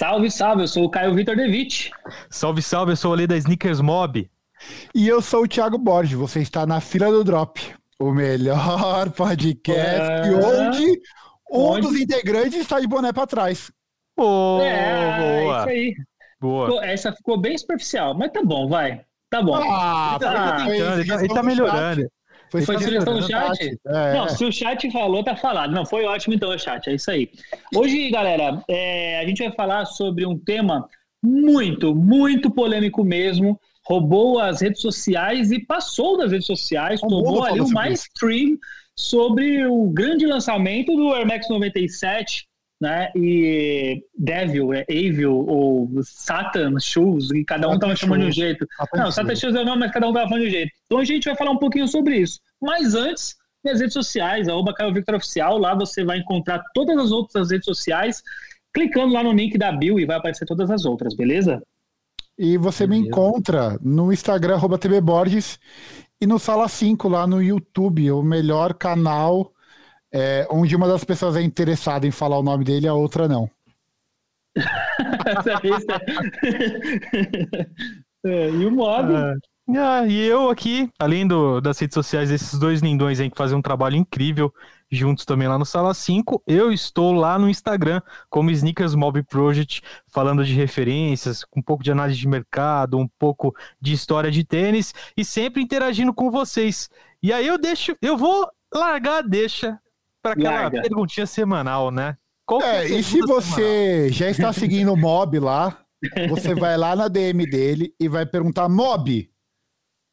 Salve, salve, eu sou o Caio Vitor Devitt. Salve, salve, eu sou o Ale da Sneakers Mob. E eu sou o Thiago Borges, você está na fila do Drop, o melhor podcast é... onde um onde... dos integrantes está de boné para trás. Oh, é, boa. isso aí. Boa. Essa ficou bem superficial, mas tá bom, vai. Tá bom. Ah, tá, ele, tá, ele tá melhorando. Foi, foi sugestão do chat? É. Não, se o chat falou, tá falado. Não, foi ótimo então chat, é isso aí. Hoje, galera, é, a gente vai falar sobre um tema muito, muito polêmico mesmo. Roubou as redes sociais e passou das redes sociais, tomou ali o mais stream sobre o grande lançamento do Air Max 97, né? E Devil, é Evil ou Satan Shoes, e cada um estava chamando de um jeito. Satan não, Satan Shoes é o nome, mas cada um estava falando de um jeito. Então a gente vai falar um pouquinho sobre isso. Mas antes, minhas redes sociais, arroba Caio Victor Oficial, lá você vai encontrar todas as outras redes sociais, clicando lá no link da Bill e vai aparecer todas as outras, beleza? E você beleza. me encontra no Instagram, arroba TB Borges, e no Sala 5, lá no YouTube, o melhor canal é, onde uma das pessoas é interessada em falar o nome dele, a outra não. é, e o modo. Ah, ah, e eu aqui, além do, das redes sociais desses dois lindões aí que fazem um trabalho incrível juntos também lá no Sala 5, eu estou lá no Instagram como Sneakers Mob Project, falando de referências, com um pouco de análise de mercado, um pouco de história de tênis e sempre interagindo com vocês. E aí eu deixo, eu vou largar deixa para aquela Larga. perguntinha semanal, né? Qual é, é e se você semanal? já está seguindo o Mob lá, você vai lá na DM dele e vai perguntar, Mob,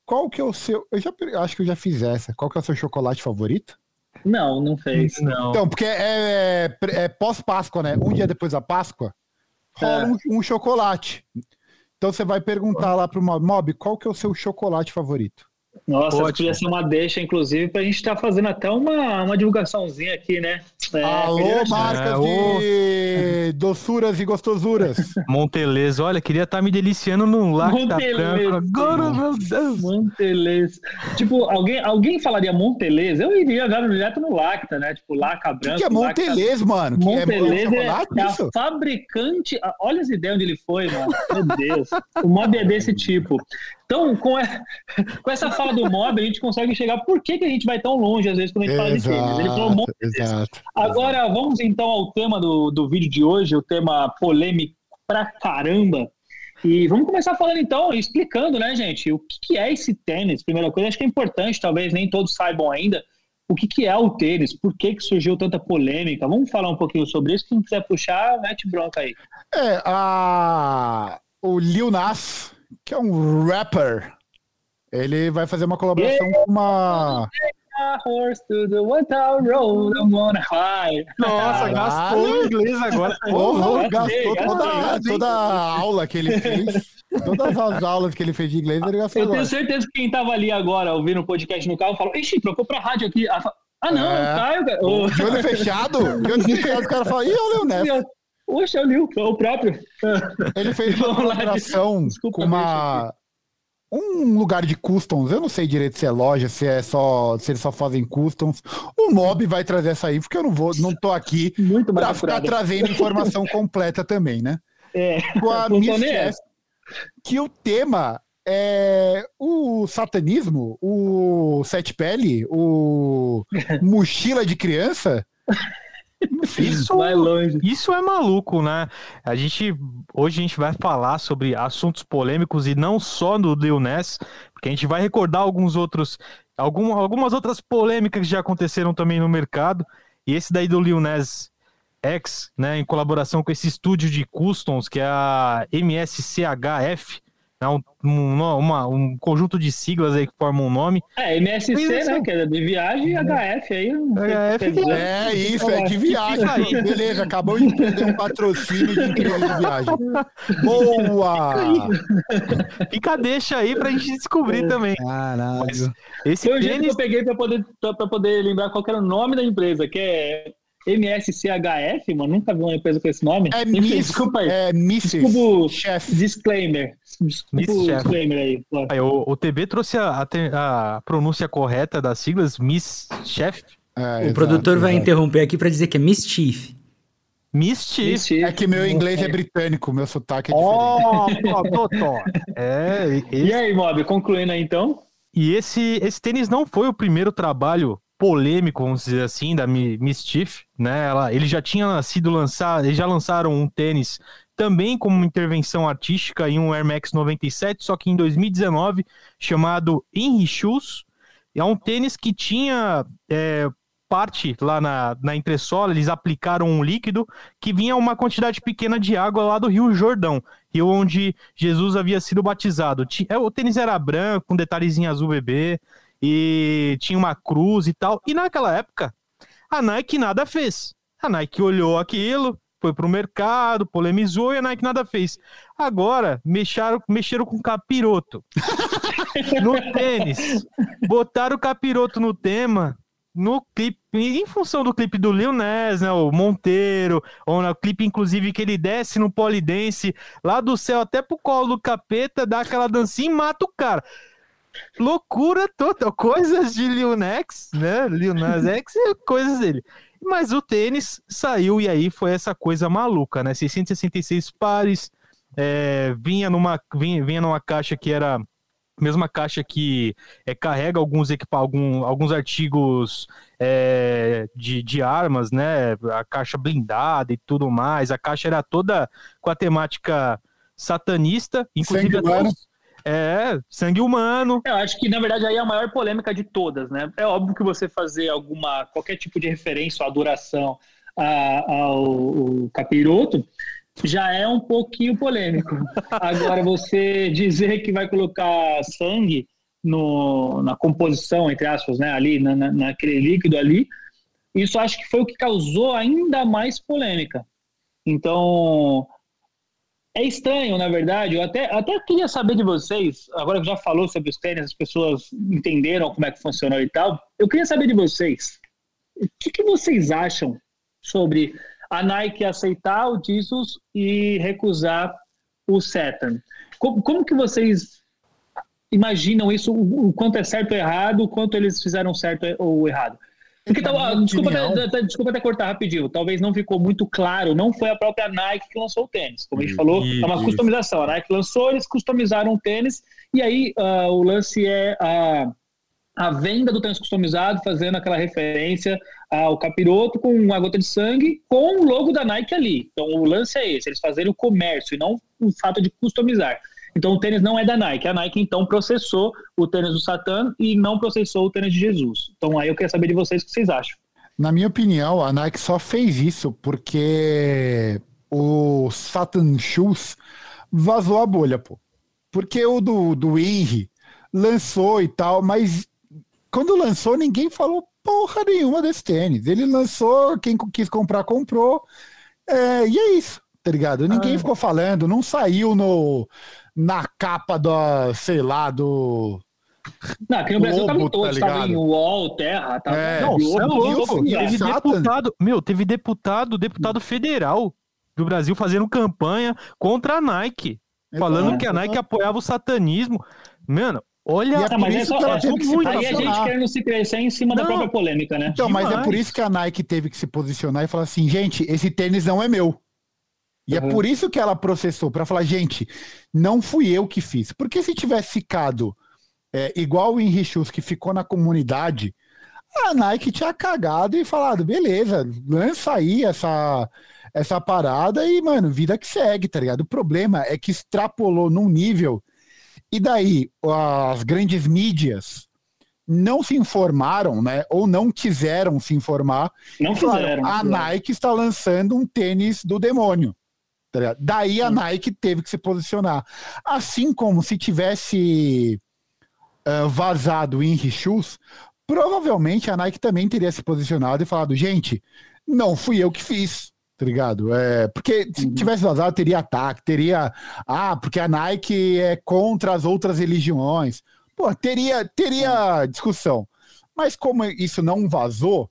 qual que é o seu... Eu já acho que eu já fiz essa. Qual que é o seu chocolate favorito? Não, não fez. Não. Então, porque é, é, é pós-Páscoa, né? Um dia depois da Páscoa, rola é. um, um, chocolate. Então você vai perguntar lá pro Mob, Mob, qual que é o seu chocolate favorito? Nossa, Ótimo. podia ser uma deixa, inclusive, para a gente estar tá fazendo até uma, uma divulgaçãozinha aqui, né? É, Alô, marcas é, de doçuras e gostosuras. Montelês, olha, queria estar tá me deliciando num lacta branco. Agora, meu Deus. Montelês. Tipo, alguém, alguém falaria Montelês? Eu iria agora direto no lacta, né? Tipo, laca branca. O que, é Montelês, mano? Montelês é, é, é, a fabricante. Olha as ideias onde ele foi, mano. Meu Deus. O mob é desse tipo. Então, com, a, com essa fala do Mob, a gente consegue chegar por que, que a gente vai tão longe, às vezes, quando a gente exato, fala de tênis. Ele falou um monte exato, Agora, exato. vamos então ao tema do, do vídeo de hoje, o tema polêmico pra caramba. E vamos começar falando então, explicando, né, gente, o que, que é esse tênis. Primeira coisa, acho que é importante, talvez nem todos saibam ainda, o que, que é o tênis, por que, que surgiu tanta polêmica. Vamos falar um pouquinho sobre isso. Quem quiser puxar, mete bronca aí. É, a... o Lil Nas que é um rapper. Ele vai fazer uma colaboração yeah. com uma. Nossa, gastou inglês agora. Porra, gastou toda, toda a aula que ele fez. Todas as aulas que ele fez de inglês, ele gastou. Eu agora. tenho certeza que quem tava ali agora ouvindo o podcast no carro falou: Ixi, trocou pra rádio aqui. Ah, não, é. Caio. O... De olho fechado, de olho fechado, o cara fala: Ih, olha o Neto. Poxa, é o Liu, é o próprio. Ele fez uma colaboração com uma, um lugar de customs. Eu não sei direito se é loja, se é só se eles só fazem customs. O Mob vai trazer essa aí, porque eu não vou, não tô aqui para ficar trazendo informação completa também, né? É. Com a Miss que o tema é o satanismo, o sete pele, o mochila de criança. Isso, isso é maluco, né? A gente hoje a gente vai falar sobre assuntos polêmicos e não só do Lil Ness, porque a gente vai recordar alguns outros, algum, algumas outras polêmicas que já aconteceram também no mercado. E esse daí do Lil Ness X, né, em colaboração com esse estúdio de customs que é a MSCHF, é um, um, uma, um conjunto de siglas aí que formam um nome. É, MSC, né? Que é de viagem e HF aí. HF, é isso, é de viagem aí. Beleza, acabou de perder um patrocínio de empresa de viagem. Boa! Fica deixa aí pra gente descobrir é. também. Caralho. esse Foi o jeito que eu peguei pra poder, pra, pra poder lembrar qual era o nome da empresa, que é MSCHF, mano, nunca vi uma empresa com esse nome. É Enfim, miss, desculpa aí. É Miss Desculpa Chef. disclaimer. Desculpa o disclaimer aí. aí o, o, TB trouxe a, a, a, pronúncia correta das siglas Miss Chef. É, o exato, produtor vai exato. interromper aqui para dizer que é Mischief. Mischief. É que meu inglês é britânico, meu sotaque é diferente. Oh, Totó. é, esse... E aí, Mob, concluindo aí então? E esse, esse tênis não foi o primeiro trabalho polêmico, vamos dizer assim, da Mischief, né? Ela, ele já tinha sido lançado, eles já lançaram um tênis também como intervenção artística em um Air Max 97, só que em 2019, chamado Inri Shoes. É um tênis que tinha é, parte lá na, na entressola, eles aplicaram um líquido que vinha uma quantidade pequena de água lá do Rio Jordão, rio onde Jesus havia sido batizado. É, o tênis era branco, com detalhezinho azul bebê, e tinha uma cruz e tal. E naquela época, a Nike nada fez. A Nike olhou aquilo, foi pro mercado, polemizou e a Nike nada fez. Agora, mexeram, mexeram com capiroto no tênis. Botaram o capiroto no tema no clipe, em função do clipe do Lil Nas, né, o Monteiro, ou no clipe, inclusive, que ele desce no polidense, lá do céu até pro colo do capeta, dá aquela dancinha e mata o cara. Loucura total, coisas de Lil Nas, né, Lil Nas X e coisas dele. Mas o tênis saiu e aí foi essa coisa maluca, né, 666 pares, é, vinha, numa, vinha, vinha numa caixa que era mesma caixa que é, carrega alguns, equipa algum, alguns artigos é, de, de armas, né? A caixa blindada e tudo mais. A caixa era toda com a temática satanista, inclusive sangue humano. É, sangue humano. Eu acho que, na verdade, aí é a maior polêmica de todas, né? É óbvio que você fazer alguma, qualquer tipo de referência ou adoração ao, ao capiroto já é um pouquinho polêmico. Agora, você dizer que vai colocar sangue no, na composição, entre aspas, né, ali, na, na, naquele líquido ali, isso acho que foi o que causou ainda mais polêmica. Então, é estranho, na verdade. Eu até, até queria saber de vocês, agora que já falou sobre os tênis, as pessoas entenderam como é que funcionou e tal. Eu queria saber de vocês, o que, que vocês acham sobre a Nike aceitar o Jesus e recusar o Saturn. Como, como que vocês imaginam isso, o, o, quanto é certo ou errado, o quanto eles fizeram certo ou errado? Porque, tá, desculpa, até, desculpa até cortar rapidinho, talvez não ficou muito claro, não foi a própria Nike que lançou o tênis. Como a gente falou, é uma customização. A Nike lançou, eles customizaram o tênis, e aí uh, o lance é a, a venda do tênis customizado, fazendo aquela referência ao capiroto com uma gota de sangue com o logo da Nike ali. Então o lance é esse, eles fazerem o comércio e não o fato de customizar. Então o tênis não é da Nike. A Nike então processou o tênis do Satã e não processou o tênis de Jesus. Então aí eu queria saber de vocês o que vocês acham. Na minha opinião, a Nike só fez isso porque o Satan Shoes vazou a bolha, pô. Porque o do, do Henry lançou e tal, mas quando lançou ninguém falou porra nenhuma desse tênis. Ele lançou, quem quis comprar, comprou. É, e é isso, tá ligado? Ninguém ah. ficou falando, não saiu no, na capa do, sei lá, do. Não, aqui no Brasil Globo, tava em todos, tá tava em UOL, Terra, tava. É, não, Globo, é louco. Teve deputado, meu, teve deputado, deputado federal do Brasil fazendo campanha contra a Nike. Falando que a Nike apoiava o satanismo. Mano, Olha, é, mas é só, é, que muito aí a gente querendo se crescer em cima não. da própria polêmica, né? Então, Demais. mas é por isso que a Nike teve que se posicionar e falar assim, gente, esse tênis não é meu. E é uhum. é por isso que ela processou, para falar, gente, não fui eu que fiz. Porque se tivesse ficado é, igual o Henry Schultz, que ficou na comunidade, a Nike tinha cagado e falado, beleza, lança aí essa, essa parada e, mano, vida que segue, tá ligado? O problema é que extrapolou num nível e daí, as grandes mídias não se informaram, né? Ou não quiseram se informar. Não fizeram. A Nike está lançando um tênis do demônio. Tá daí a Nike teve que se posicionar. Assim como se tivesse uh, vazado o Henry Shoes, provavelmente a Nike também teria se posicionado e falado: gente, não fui eu que fiz tá ligado? É, porque se uhum. tivesse vazado, teria ataque, teria. Ah, porque a Nike é contra as outras religiões. Pô, teria, teria discussão. Mas como isso não vazou,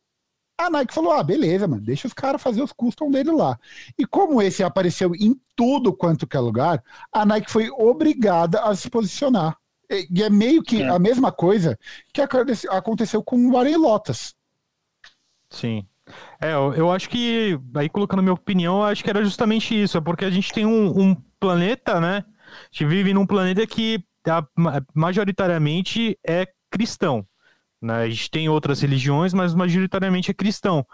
a Nike falou: ah, beleza, mano, deixa os caras fazer os custom dele lá. E como esse apareceu em tudo quanto que é lugar, a Nike foi obrigada a se posicionar. E é meio que é. a mesma coisa que aconteceu com o Warren Lotus. Sim. É, eu acho que, aí colocando minha opinião, eu acho que era justamente isso, é porque a gente tem um, um planeta, né? A gente vive num planeta que majoritariamente é cristão. Né? A gente tem outras religiões, mas majoritariamente é cristão.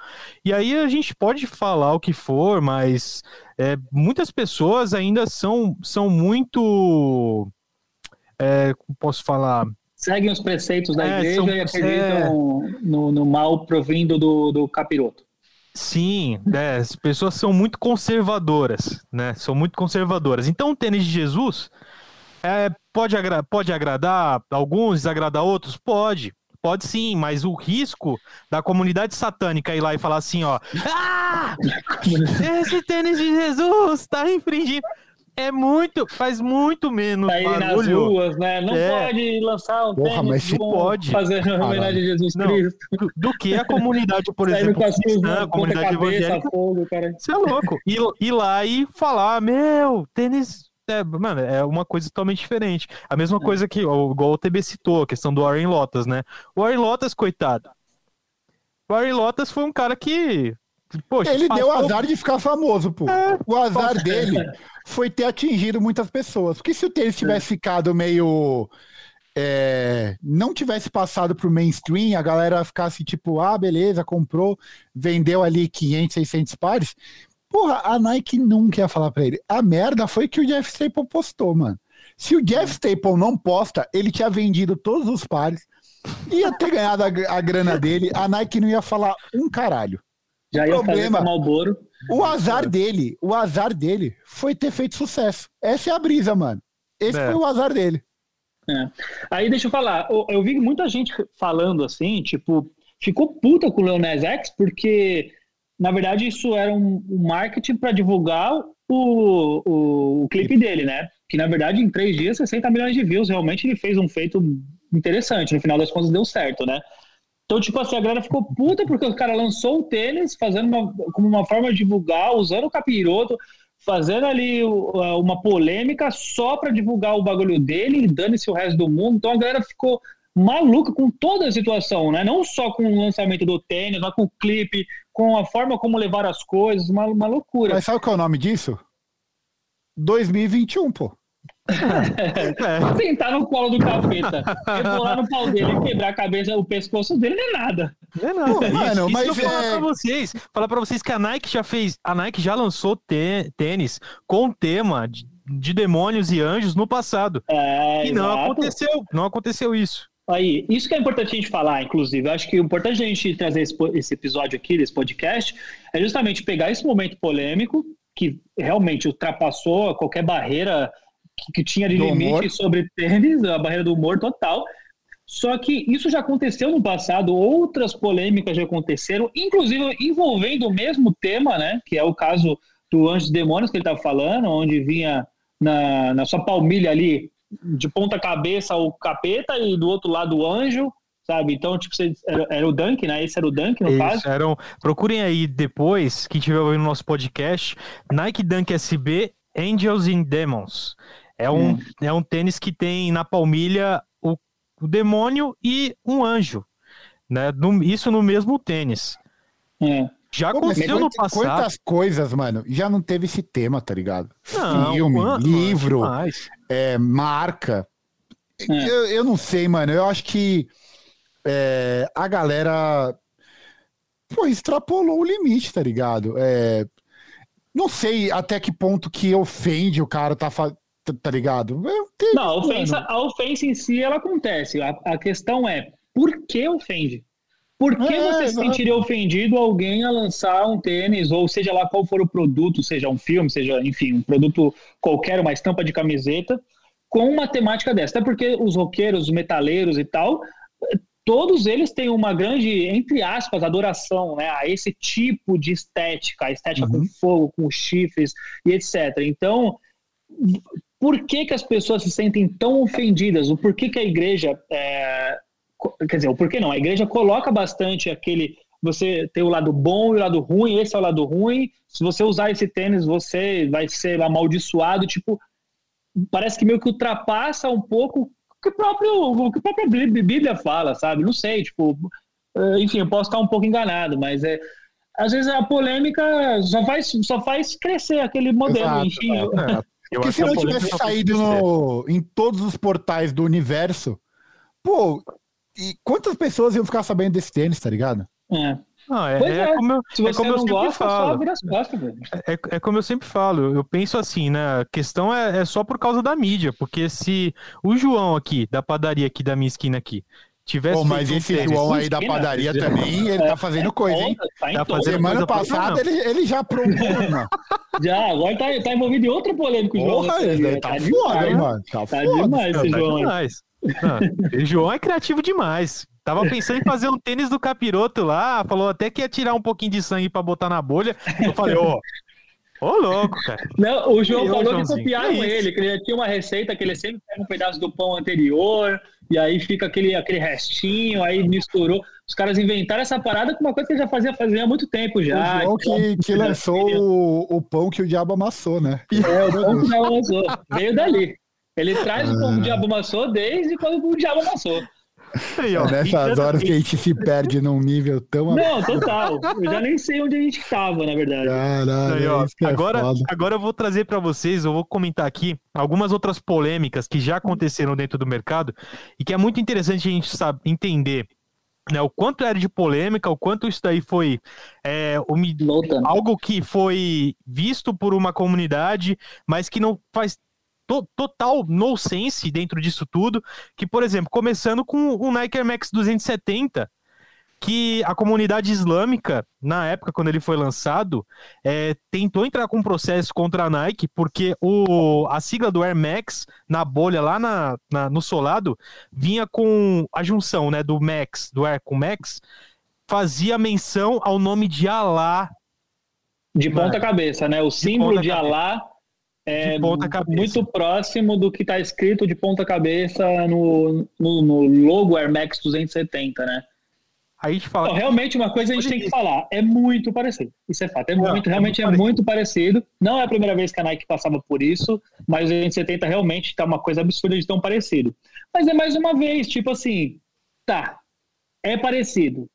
E aí a gente pode falar o que for, mas é, muitas pessoas ainda são, são muito. É, posso falar? Seguem os preceitos da é, igreja são, e acreditam é... no, no, mal provindo do, do capiroto. Sim, é, as pessoas são muito conservadoras, né? São muito conservadoras. Então o tênis de Jesus é, pode, agra pode agradar alguns, desagradar outros? Pode. Pode sim, mas o risco da comunidade satânica ir lá e falar assim, ó. Ah! Esse tênis de Jesus tá infringindo. É muito, faz muito menos barulho. nas ruas, né? Não é. pode lançar um Porra, mas se pode fazer uma homenagem a Jesus não, Cristo. Do, que a comunidade, por exemplo, cristã, a comunidade evangélica. Fogo, Você é louco. Ir, ir lá e falar, meu, tênis é, mano, é uma coisa totalmente diferente. A mesma é. coisa que, igual o TB citou, a questão do Warren Lotus, né? O Warren Lotus, coitado. O Warren Lotus foi um cara que. Poxa, ele passou... deu azar de ficar famoso, pô. É, o azar dele foi ter atingido muitas pessoas. Porque se o tênis tivesse ficado meio. É, não tivesse passado pro mainstream, a galera ficasse tipo, ah, beleza, comprou, vendeu ali 500, 600 pares, Porra, a Nike nunca ia falar pra ele. A merda foi que o Jeff Staple postou, mano. Se o Jeff Staple não posta, ele tinha vendido todos os pares, ia ter ganhado a, a grana dele, a Nike não ia falar um caralho. Já o ia problema, fazer Malboro. O azar dele, o azar dele foi ter feito sucesso. Essa é a brisa, mano. Esse é. foi o azar dele. É. Aí deixa eu falar, eu, eu, vi muita gente falando assim, tipo, ficou puta com o Leoness X porque na verdade, isso era um, um marketing para divulgar o, o, o, clipe dele, né? Que na verdade, em três dias, 60 milhões de views. Realmente, ele fez um feito interessante. No final das contas, deu certo, né? Então, tipo assim, a galera ficou puta porque o cara lançou o tênis, fazendo uma, como uma forma de divulgar, usando o capiroto, fazendo ali uma polêmica só para divulgar o bagulho dele e dane-se o resto do mundo. Então a galera ficou maluca com toda a situação, né? Não só com o lançamento do tênis, mas com o clipe, com a forma como levar as coisas, uma, uma loucura. Mas sabe qual é o nome disso? 2021, pô. é. Sentar no colo do capeta, rebolar no pau dele e quebrar a cabeça, o pescoço dele não é nada. Não é nada. Pô, mano, mas isso falar é... pra vocês. Falar pra vocês que a Nike já fez. A Nike já lançou tênis com tema de, de demônios e anjos no passado. É, e não exato. aconteceu. Não aconteceu isso. Aí, isso que é importante a gente falar, inclusive. Eu acho que o importante a gente trazer esse, esse episódio aqui, desse podcast, é justamente pegar esse momento polêmico, que realmente ultrapassou qualquer barreira que, que tinha de do limite humor. sobre tênis, a barreira do humor total. Só que isso já aconteceu no passado, outras polêmicas já aconteceram, inclusive envolvendo o mesmo tema, né? Que é o caso do Anjos e Demônios que ele estava falando, onde vinha na, na sua palmilha ali de ponta cabeça o capeta e do outro lado o anjo, sabe? Então, tipo, era, era, o Dunk, né? Esse era o Dunk, no Isso, caso. Eram, procurem aí depois, que tiver ouvindo nosso podcast, Nike Dunk SB Angels and Demons. É um, hum. é um tênis que tem na palmilha o, o demônio e um anjo. Né? No, isso no mesmo tênis. É. Já aconteceu no passado. Quantas coisas, mano, já não teve esse tema, tá ligado? Não, Filme, quanto, livro, é, marca. É. Eu, eu não sei, mano. Eu acho que é, a galera pô, extrapolou o limite, tá ligado? É, não sei até que ponto que ofende o cara tá, tá, tá ligado? Tenho, não, a ofensa, a ofensa em si ela acontece. A, a questão é por que ofende? Por que é, você se sentiria ofendido alguém a lançar um tênis, ou seja lá qual for o produto, seja um filme, seja, enfim, um produto qualquer, uma estampa de camiseta, com uma temática dessa? Até porque os roqueiros, os metaleiros e tal, todos eles têm uma grande, entre aspas, adoração né, a esse tipo de estética, a estética uhum. com fogo, com chifres e etc. Então, por que, que as pessoas se sentem tão ofendidas? O porquê que a igreja é, quer dizer, o porquê não? A igreja coloca bastante aquele você tem o lado bom e o lado ruim, esse é o lado ruim. Se você usar esse tênis, você vai ser amaldiçoado, tipo, parece que meio que ultrapassa um pouco o que, próprio, o que a própria Bíblia fala, sabe? Não sei, tipo, eh, enfim, eu posso estar um pouco enganado, mas é às vezes a polêmica só faz, só faz crescer aquele modelo. Enfim, é. Porque se não tivesse saído no, em todos os portais do universo, pô, e quantas pessoas iam ficar sabendo desse tênis, tá ligado? É. Não, é, é, é, como eu, se é você é como não eu sempre gosta, falo. Costas, é, é, como eu sempre falo. Eu penso assim, né? A questão é, é só por causa da mídia, porque se o João aqui, da padaria aqui da minha esquina aqui, tivesse. Pô, mas esse tênis, João aí da padaria também, ele tá fazendo coisa, hein? Tá, tá fazendo Semana passada ele, ele já pronto, mano. Já, agora tá, tá envolvido em outra polêmica, João. Porra, ele tá, tá foda, hein, mano. Tá, tá foda. demais esse tá João. Demais. Não, o João é criativo demais. Tava pensando em fazer um tênis do capiroto lá, falou até que ia tirar um pouquinho de sangue para botar na bolha. Eu falei, ô, Ô, louco, cara. Não, o João falou que copiaram ele, que ele tinha uma receita que ele sempre pega um pedaço do pão anterior, e aí fica aquele, aquele restinho, aí misturou. Os caras inventaram essa parada com uma coisa que ele já fazia, fazia há muito tempo já. O João que, que lançou o, o pão que o diabo amassou, né? É, o pão que o diabo amassou. Veio dali. Ele traz o pão que o ah. diabo amassou desde quando o diabo amassou. Aí, ó, Nessas horas que a gente se perde num nível tão. Não, total. Eu já nem sei onde a gente estava, na verdade. Caralho, aí, ó, é agora, é agora eu vou trazer para vocês, eu vou comentar aqui algumas outras polêmicas que já aconteceram dentro do mercado e que é muito interessante a gente sabe, entender né, o quanto era de polêmica, o quanto isso daí foi é, algo que foi visto por uma comunidade, mas que não faz to, total nonsense dentro disso tudo, que, por exemplo, começando com o Nike Air Max 270, que a comunidade islâmica, na época quando ele foi lançado, é, tentou entrar com um processo contra a Nike, porque o, a sigla do Air Max, na bolha lá na, na, no solado, vinha com a junção né, do Max, do Air com Max, fazia menção ao nome de Alá. De ponta cabeça, né? O símbolo de, de Alá é muito próximo do que está escrito de ponta cabeça no, no, no, logo Air Max 270, né? Aí a gente fala. Realmente, uma coisa a gente tem que falar: é muito parecido. Isso é fato. É muito, realmente é muito, é muito parecido. Não é a primeira vez que a Nike passava por isso, mas o 270 realmente está uma coisa absurda de tão parecido. Mas é mais uma vez, tipo assim, tá, é parecido.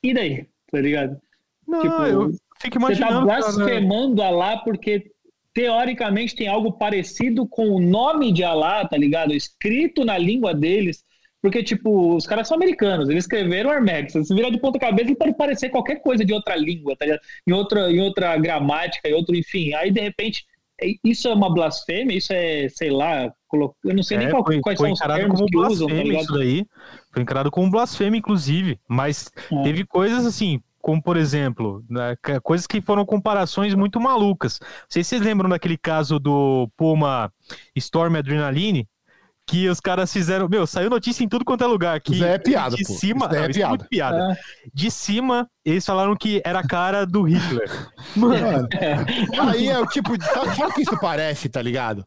E daí? Tá ligado? Não, tipo, eu fico imaginando. Você tá blasfemando cara... a lá porque teoricamente tem algo parecido com o nome de Alá, tá ligado? Escrito na língua deles. Porque, tipo, os caras são americanos, eles escreveram Armex. Se virar de ponta cabeça, ele pode parecer qualquer coisa de outra língua, tá ligado? Em outra, em outra gramática, em outro, enfim. Aí, de repente, é, isso é uma blasfêmia? Isso é, sei lá, eu não sei é, nem qual, foi, quais foi são os termos como que usam, tá Isso daí foi encarado como blasfêmia, inclusive. Mas é. teve coisas assim, como por exemplo, né, coisas que foram comparações muito malucas. Não sei se vocês lembram daquele caso do Puma Storm Adrenaline, que os caras fizeram. Meu, saiu notícia em tudo quanto é lugar. Que Isso é piada, de pô. cima. Isso é, não, piada. É piada. É. De cima, eles falaram que era a cara do Hitler. Mano, aí é o tipo. Sabe, sabe o que isso parece, tá ligado?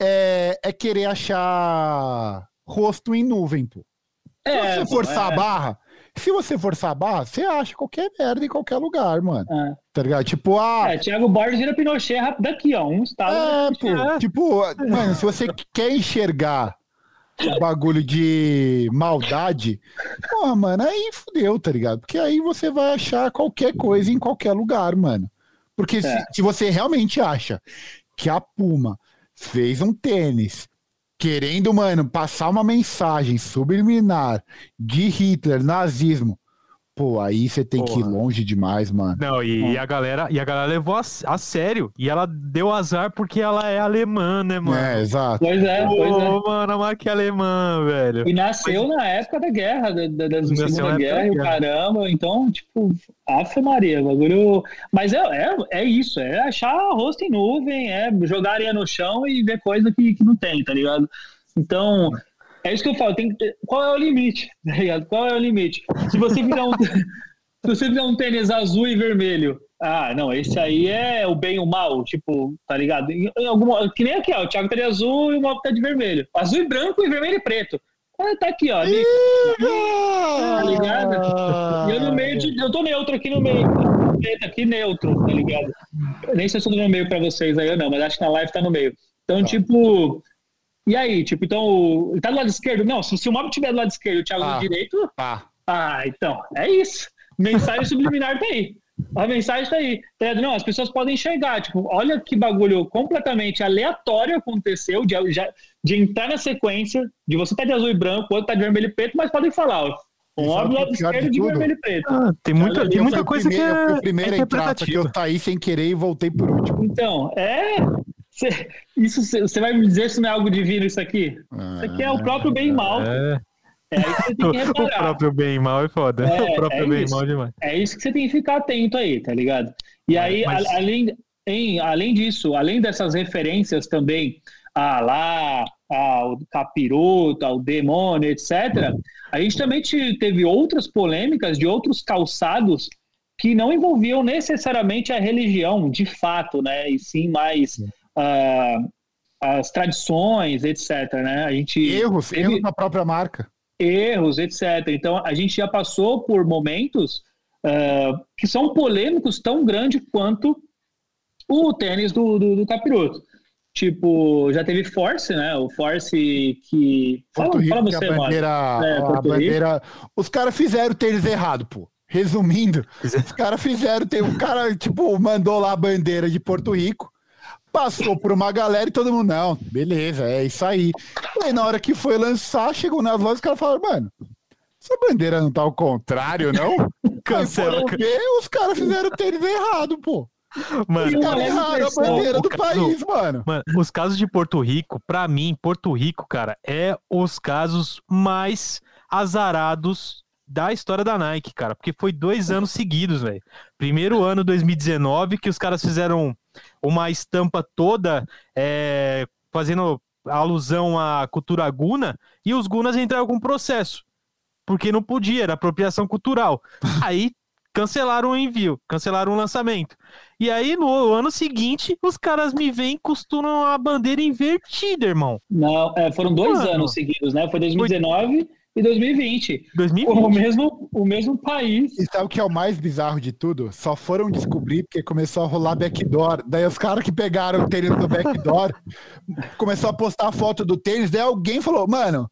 É, é querer achar rosto em nuvem, pô. Se é, você forçar é. a barra, se você forçar a barra, você acha qualquer merda em qualquer lugar, mano. É. Tá ligado? Tipo, ah. É, Thiago Borges vira Pinochet rápido aqui, ó. Um estado. É, pô. Tipo, mano, se você quer enxergar o bagulho de maldade, porra, mano, aí fudeu, tá ligado? Porque aí você vai achar qualquer coisa em qualquer lugar, mano. Porque é. se, se você realmente acha que a Puma fez um tênis querendo, mano, passar uma mensagem subliminar de Hitler, nazismo, Pô, aí você tem Porra. que ir longe demais, mano. Não, e, e, a galera, e a galera levou a, a, sério. E ela deu azar porque ela é alemã, né, mano? É, exato. Pois é, Pô, pois é. mano, a marca é alemã, velho. E nasceu Mas... na época da guerra, da, da, da Segunda Guerra, e o caramba. Então, tipo, Afe Maria, bagulho. Mas é, é, é isso, é achar rosto em nuvem, é jogar areia no chão e ver coisa que, que não tem, tá ligado? Então. É isso que eu falo, tem que ter... qual é o limite, tá ligado? Qual é o limite? Se você virar um, se você virar um tênis azul e vermelho, ah, não, esse aí é o bem e o mal, tipo, tá ligado? Em, em alguma, que nem aqui, ó, o Thiago tá de azul e o Mob tá de vermelho. Azul e branco e vermelho e preto. Ah, tá aqui, ó. Ali, tá ligado? E eu no meio de. Eu tô neutro aqui no meio. Aqui neutro, tá ligado? Nem sei se eu tô no meio pra vocês aí ou não, mas acho que na live tá no meio. Então, tá. tipo, e aí, tipo, então, ele tá do lado esquerdo? Não, se, se o Mob tiver do lado esquerdo e o Thiago ah, do direito, ah. ah, então, é isso. Mensagem subliminar tá aí. A mensagem tá aí. Tá não, as pessoas podem enxergar. Tipo, olha que bagulho completamente aleatório aconteceu de, de entrar na sequência, de você estar tá de azul e branco, outro tá de vermelho e preto, mas podem falar, ó. Um óbvio lado esquerdo de, de vermelho e preto. Ah, tem muita, tem muita coisa primeiro, que é. A primeira é entrada que eu saí sem querer e voltei por último. Então, é. Cê, isso você vai me dizer se não é algo divino isso aqui? isso aqui é o próprio bem e mal. É. É isso que você tem que reparar. o próprio bem e mal é foda. É, o próprio é bem e mal é demais. É isso que você tem que ficar atento aí, tá ligado? E aí, Mas... a, além, em, além disso, além dessas referências também a lá, ao capiroto, ao demônio, etc., a gente também teve outras polêmicas de outros calçados que não envolviam necessariamente a religião, de fato, né? E sim mais uh, as tradições, etc. Né? A gente erros, teve... erros na própria marca erros, etc. Então, a gente já passou por momentos uh, que são polêmicos tão grande quanto o tênis do, do, do capiroto. Tipo, já teve Force, né? O Force que. Porto fala, Rico, fala você, a bandeira, é, a bandeira... Os caras fizeram o tênis errado, pô. Resumindo, os caras fizeram. Tem um cara, tipo, mandou lá a bandeira de Porto Rico passou por uma galera e todo mundo, não, beleza, é isso aí. E aí, na hora que foi lançar, chegou nas lojas, os caras falaram, mano, essa bandeira não tá ao contrário, não? Cancela. Ver, os caras fizeram o tênis errado, pô. Mano, os caras erraram a bandeira do país, mano. mano. Os casos de Porto Rico, pra mim, Porto Rico, cara, é os casos mais azarados da história da Nike, cara, porque foi dois anos seguidos, velho. Primeiro ano, 2019, que os caras fizeram uma estampa toda é, fazendo alusão à cultura guna, e os gunas entraram com processo, porque não podia, era apropriação cultural. Aí cancelaram o envio, cancelaram o lançamento. E aí, no ano seguinte, os caras me vêm e costuram a bandeira invertida, irmão. Não, é, foram dois Mano. anos seguidos, né? Foi 2019 Foi e 2020. 2020. O mesmo, o mesmo país. E sabe o que é o mais bizarro de tudo? Só foram descobrir porque começou a rolar backdoor. Daí os caras que pegaram o tênis do backdoor começou a postar a foto do tênis. Daí alguém falou, mano,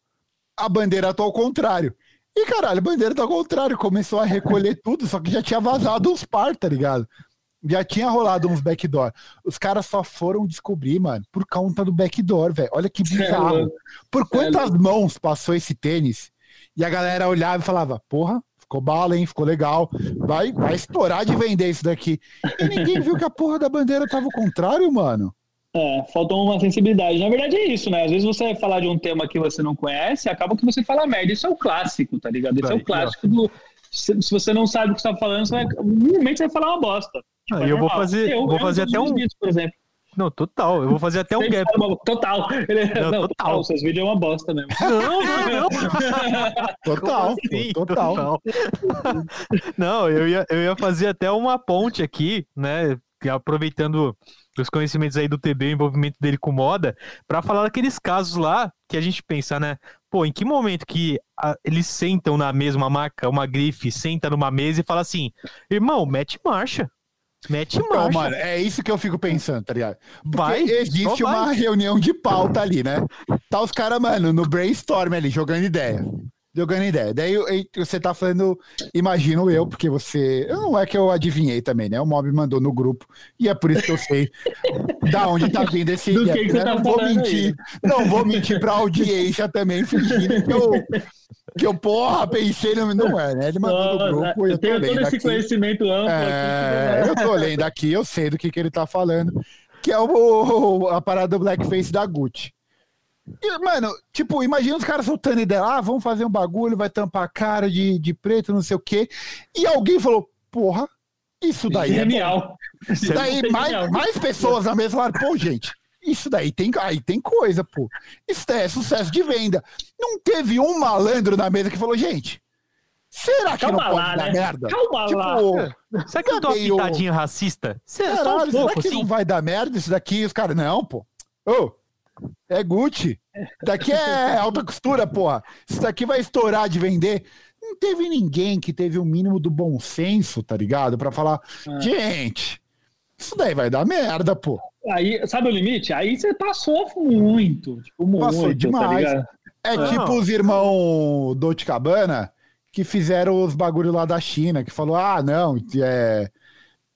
a bandeira tá ao contrário. E caralho, a bandeira tá ao contrário. Começou a recolher tudo, só que já tinha vazado uns par, tá ligado? Já tinha rolado uns backdoor. Os caras só foram descobrir, mano, por conta do backdoor, velho. Olha que bizarro. Por quantas mãos passou esse tênis? E a galera olhava e falava, porra, ficou bala, hein? Ficou legal. Vai, vai estourar de vender isso daqui. E ninguém viu que a porra da bandeira tava ao contrário, mano. É, faltou uma sensibilidade. Na verdade é isso, né? Às vezes você vai falar de um tema que você não conhece, acaba que você fala merda. Isso é o clássico, tá ligado? Isso é o clássico do. Se, você não sabe o que você tá falando, você vai, normalmente você vai falar uma bosta. Tipo, ah, eu vou fazer, eu, vou fazer até um. Vídeos, por exemplo. Não, total. Eu vou fazer até um gap. Total. Ele... Não, não, total. total. Seus vídeos é uma bosta mesmo. Não, não, não. total. Sim, total. total. Não, eu ia, eu ia fazer até uma ponte aqui, né? Aproveitando os conhecimentos aí do TB, o envolvimento dele com moda, para falar daqueles casos lá que a gente pensa, né? Pô, em que momento que a, eles sentam na mesma marca, uma grife, senta numa mesa e fala assim, irmão, mete marcha. Mete marcha. Não, mano, é isso que eu fico pensando, tá ligado? Porque vai, existe uma vai. reunião de pauta ali, né? Tá os caras, mano, no brainstorm ali, jogando ideia. Jogando ideia. Daí você tá falando, imagino eu, porque você. Não é que eu adivinhei também, né? O Mob mandou no grupo. E é por isso que eu sei da onde tá vindo esse ideia. Que que né? tá não vou mentir. Aí. Não vou mentir pra audiência também, fingindo que eu que eu, porra, pensei no. Não é, né? Ele mandou no grupo. Eu, eu tenho todo esse aqui. conhecimento amplo. É, aqui, eu tô lendo aqui, eu sei do que, que ele tá falando. Que é o, a parada do blackface da Gucci. E, mano, tipo, imagina os caras soltando ideia, ah, vamos fazer um bagulho, vai tampar a cara de, de preto, não sei o quê. E alguém falou, porra, isso daí Genial. é. Genial. Daí mais, mais pessoas na mesa falaram, pô, gente, isso daí tem, aí tem coisa, pô. Isso daí é sucesso de venda. Não teve um malandro na mesa que falou, gente, será que Calma não lá, pode né? dar merda? Calma tipo, lá. Será que eu tô meio... pitadinha racista? Será, Caralho, um pouco, será que assim? não vai dar merda isso daqui? Os caras, não, pô. Ô, oh, é Gucci. Daqui é alta costura, porra. Isso daqui vai estourar de vender. Não teve ninguém que teve o mínimo do bom senso, tá ligado? Para falar, ah. gente, isso daí vai dar merda, pô. Aí, sabe o limite? Aí você passou muito. Tipo, muito, passou tá demais. Tá é não. tipo os irmãos Dolce Cabana que fizeram os bagulhos lá da China, que falou: ah, não, é,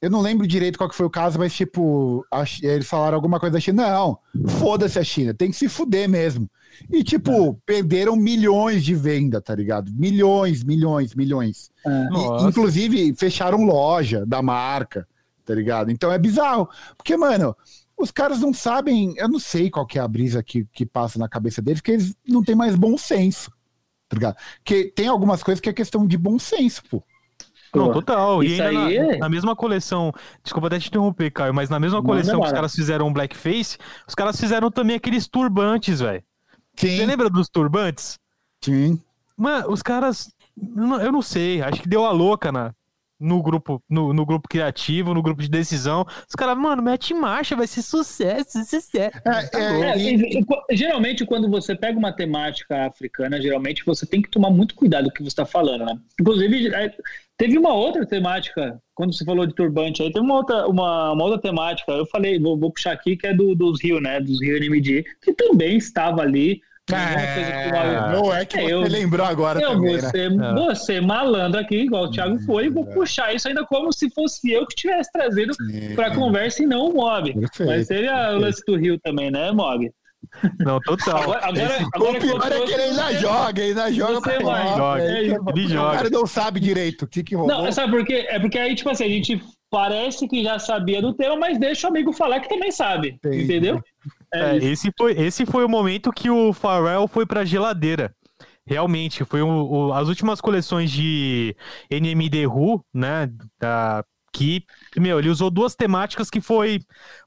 eu não lembro direito qual que foi o caso, mas tipo, a, eles falaram alguma coisa da China. Não, foda-se a China, tem que se fuder mesmo. E, tipo, é. perderam milhões de venda, tá ligado? Milhões, milhões, milhões. É. E, inclusive, fecharam loja da marca, tá ligado? Então é bizarro. Porque, mano, os caras não sabem, eu não sei qual que é a brisa que, que passa na cabeça deles, que eles não têm mais bom senso, tá ligado? Que tem algumas coisas que é questão de bom senso, pô. Não, total. E ainda na, é... na, mesma coleção, desculpa até te interromper, Caio, mas na mesma coleção que os caras fizeram blackface, os caras fizeram também aqueles turbantes, velho. Você lembra dos turbantes? Sim. Mano, os caras, eu não sei, acho que deu a louca na, no grupo, no, no, grupo criativo, no grupo de decisão. Os caras, mano, mete em marcha, vai ser sucesso, sucesso. É, tá é, é, geralmente, quando você pega uma temática africana, geralmente você tem que tomar muito cuidado com o que você está falando, né? Inclusive, teve uma outra temática, quando você falou de turbante aí, teve uma outra, uma, uma outra temática, eu falei, vou, vou puxar aqui, que é do, dos Rio, né? Dos Rio NMD, que também estava ali é, não é que é, você eu, lembrou agora eu também, vou ser, né? você malandro aqui, igual o Thiago foi, e vou é. puxar isso ainda como se fosse eu que tivesse trazido para a conversa e não o Mob. Perfeito, Mas seria o lance do Rio também, né, Mob? Não, total. Agora, agora, agora o pior é que ele ainda joga, ainda joga você vai, joga. É, ele joga. O cara não sabe direito o que que rolou. Não, sabe por quê? É porque aí, tipo assim, a gente parece que já sabia do tema, mas deixa o amigo falar que também sabe, Entendi. entendeu? É, é esse, foi, esse foi o momento que o Pharrell foi pra geladeira. Realmente, foi o, o, as últimas coleções de NMD Who, né? Da, que, meu, ele usou duas temáticas que foi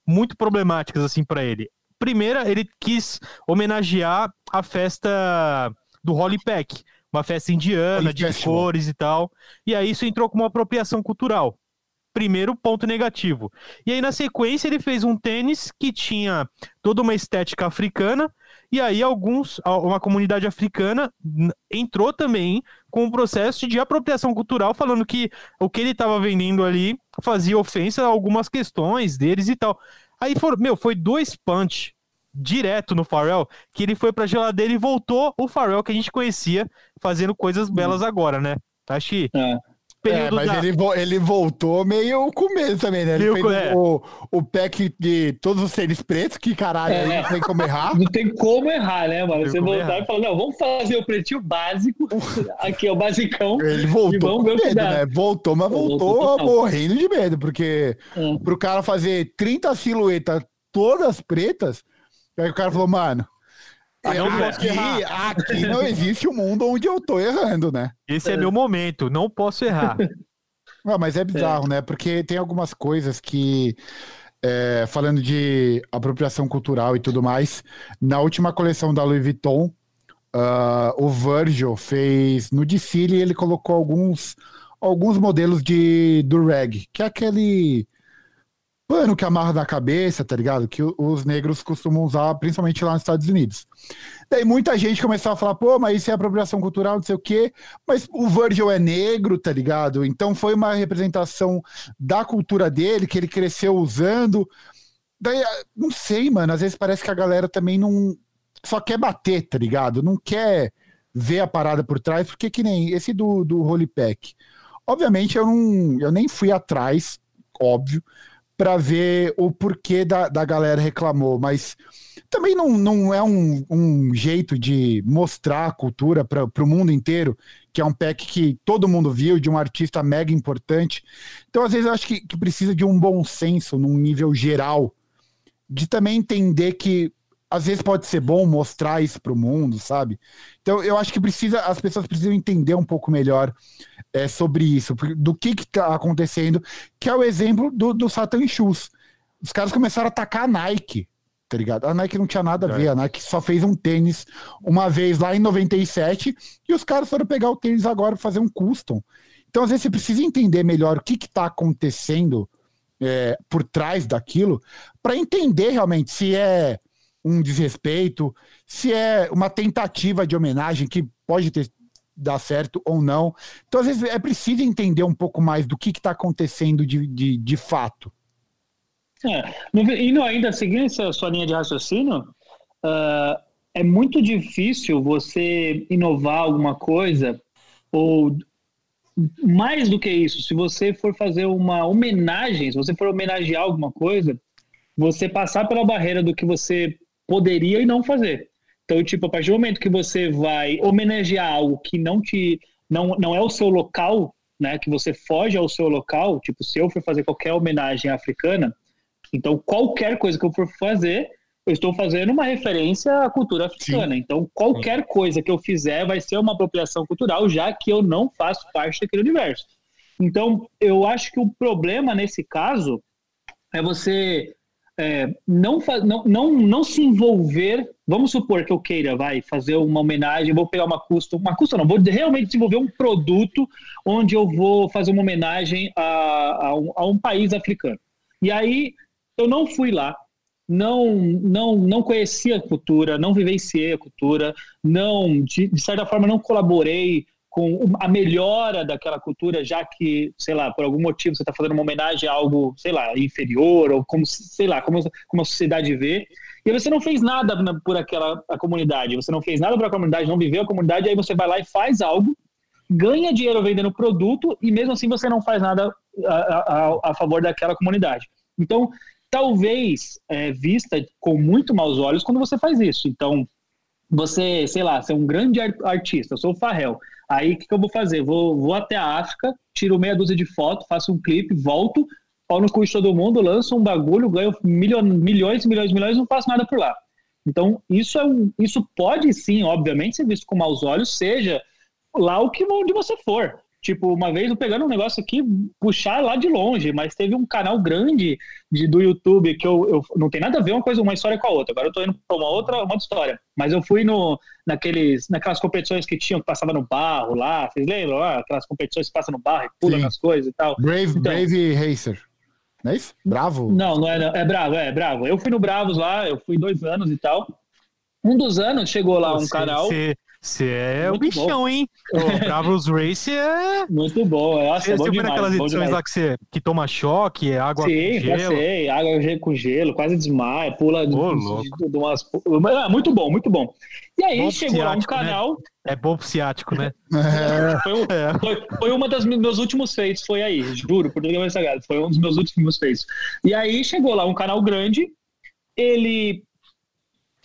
muito problemáticas, assim, para ele. Primeira, ele quis homenagear a festa do Holy Pack, uma festa indiana, de cores e tal. E aí isso entrou como uma apropriação cultural primeiro ponto negativo. E aí, na sequência, ele fez um tênis que tinha toda uma estética africana, e aí alguns, uma comunidade africana entrou também com um processo de apropriação cultural, falando que o que ele estava vendendo ali fazia ofensa a algumas questões deles e tal. Aí, for, meu, foi dois punch direto no Pharrell, que ele foi pra geladeira e voltou o Pharrell que a gente conhecia fazendo coisas belas agora, né? Acho que é período. É, mas da... ele, ele voltou meio com medo também, né? Ele fez é. o, o pack de todos os seres pretos, que caralho, é. não tem como errar. Não tem como errar, né, mano? Você voltar errar. e falar, não, vamos fazer o pretinho básico, aqui é o basicão. Ele voltou com medo, né? Voltou, mas voltou, voltou morrendo de medo, porque é. pro cara fazer 30 silhuetas todas pretas, aí o cara falou, mano, aqui, aqui não existe um mundo onde eu tô errando, né? Esse é, é meu momento, não posso errar. Ah, mas é bizarro, é. né? Porque tem algumas coisas que. É, falando de apropriação cultural e tudo mais, na última coleção da Louis Vuitton, uh, o Virgil fez no desfile ele colocou alguns alguns modelos de do rag, que é aquele pano que amarra na cabeça, tá ligado? Que os negros costumam usar, principalmente lá nos Estados Unidos. Daí muita gente começou a falar, pô, mas isso é apropriação cultural, não sei o quê. Mas o Virgil é negro, tá ligado? Então foi uma representação da cultura dele, que ele cresceu usando. Daí, não sei, mano, às vezes parece que a galera também não só quer bater, tá ligado? Não quer ver a parada por trás, porque que nem esse do, do Holy Pack. Obviamente eu não, eu nem fui atrás, óbvio, para ver o porquê da, da galera reclamou, mas também não, não é um, um jeito de mostrar a cultura para o mundo inteiro, que é um pack que todo mundo viu, de um artista mega importante. Então, às vezes, eu acho que, que precisa de um bom senso num nível geral, de também entender que às vezes pode ser bom mostrar isso para o mundo, sabe? Então eu acho que precisa, as pessoas precisam entender um pouco melhor é, sobre isso, do que está acontecendo, que é o exemplo do, do Satan Shoes. Os caras começaram a atacar a Nike, tá ligado? A Nike não tinha nada a ver, a Nike só fez um tênis uma vez lá em 97 e os caras foram pegar o tênis agora e fazer um custom. Então às vezes você precisa entender melhor o que está acontecendo é, por trás daquilo para entender realmente se é um desrespeito, se é uma tentativa de homenagem que pode ter dar certo ou não. Então, às vezes, é preciso entender um pouco mais do que está acontecendo de, de, de fato. É, indo ainda seguindo essa sua linha de raciocínio, uh, é muito difícil você inovar alguma coisa ou mais do que isso, se você for fazer uma homenagem, se você for homenagear alguma coisa, você passar pela barreira do que você poderia e não fazer. Então, tipo, a partir do momento que você vai homenagear algo que não te não, não é o seu local, né, que você foge ao seu local, tipo, se eu for fazer qualquer homenagem africana, então qualquer coisa que eu for fazer, eu estou fazendo uma referência à cultura africana. Sim. Então, qualquer coisa que eu fizer vai ser uma apropriação cultural, já que eu não faço parte daquele universo. Então, eu acho que o problema nesse caso é você é, não, não, não, não se envolver. Vamos supor que eu queira, vai, fazer uma homenagem, vou pegar uma custa, uma custa não, vou realmente desenvolver um produto onde eu vou fazer uma homenagem a, a, um, a um país africano. E aí eu não fui lá, não, não, não conhecia a cultura, não vivenciei a cultura, não, de, de certa forma, não colaborei com a melhora daquela cultura, já que, sei lá, por algum motivo você está fazendo uma homenagem a algo, sei lá, inferior, ou como, sei lá, como, como a sociedade vê, e você não fez nada por aquela a comunidade, você não fez nada para a comunidade, não viveu a comunidade, aí você vai lá e faz algo, ganha dinheiro vendendo produto, e mesmo assim você não faz nada a, a, a favor daquela comunidade. Então, talvez é, vista com muito maus olhos quando você faz isso. Então, você, sei lá, você é um grande artista, eu sou o Farrell. Aí o que, que, eu vou fazer? Vou, vou até a África, tiro meia dúzia de fotos, faço um clipe, volto, pau no cu de todo mundo, lanço um bagulho, ganho milho, milhões, milhões, milhões não faço nada por lá. Então, isso, é um, isso pode sim, obviamente, ser visto com maus olhos, seja lá o que onde você for. Tipo, uma vez eu pegando um negócio aqui, puxar lá de longe, mas teve um canal grande de, do YouTube que eu, eu não tem nada a ver uma coisa, uma história com a outra. Agora eu tô indo para uma outra, uma outra história. Mas eu fui no, naqueles, naquelas competições que tinham, que passava no barro lá, vocês lembram? Ah, aquelas competições que passam no barro e pulam nas coisas e tal. Brave, então, Brave Racer. Não é isso? Bravo? Não, não é, não. é Bravo, é Bravo. Eu fui no Bravos lá, eu fui dois anos e tal. Um dos anos chegou lá um canal. Você é o bichão, bom. hein? O Bravos Race é. Muito bom. Nossa, você, é você demais, naquelas edições lá que, você, que toma choque, é água Sim, com gelo? Sim, água com gelo, quase desmaia, pula de, de, de umas. Ah, muito bom, muito bom. E aí bom chegou lá um né? canal. Né? É bom pro ciático, né? É. Foi, um, é. foi, foi, uma das meus últimos feitos, foi aí, juro, por Deus sagrado. Foi um dos meus últimos feitos. E aí chegou lá um canal grande, ele